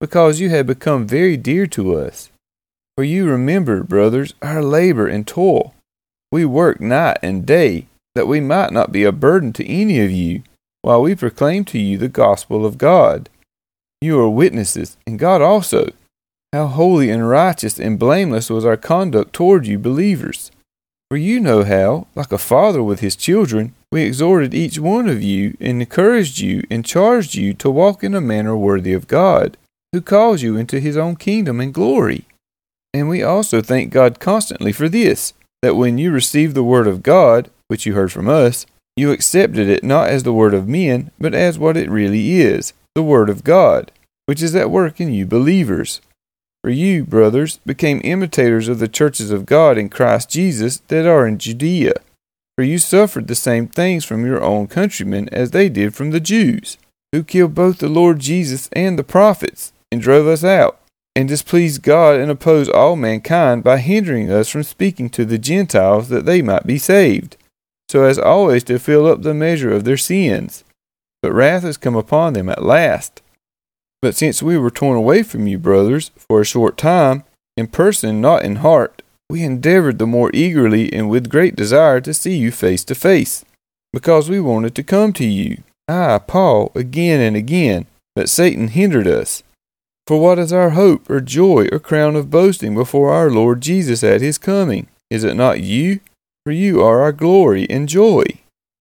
because you have become very dear to us. For you remember, brothers, our labor and toil. We worked night and day, that we might not be a burden to any of you, while we proclaim to you the gospel of God. You are witnesses, and God also, how holy and righteous and blameless was our conduct toward you believers. For you know how, like a father with his children, we exhorted each one of you, and encouraged you, and charged you to walk in a manner worthy of God, who calls you into his own kingdom and glory. And we also thank God constantly for this, that when you received the word of God, which you heard from us, you accepted it not as the word of men, but as what it really is, the word of God, which is at work in you believers. For you, brothers, became imitators of the churches of God in Christ Jesus that are in Judea. For you suffered the same things from your own countrymen as they did from the Jews, who killed both the Lord Jesus and the prophets, and drove us out, and displeased God and opposed all mankind by hindering us from speaking to the Gentiles that they might be saved so as always to fill up the measure of their sins. But wrath has come upon them at last. But since we were torn away from you, brothers, for a short time, in person, not in heart, we endeavored the more eagerly and with great desire to see you face to face, because we wanted to come to you, I, Paul, again and again, but Satan hindered us. For what is our hope or joy or crown of boasting before our Lord Jesus at his coming? Is it not you? for you are our glory and joy.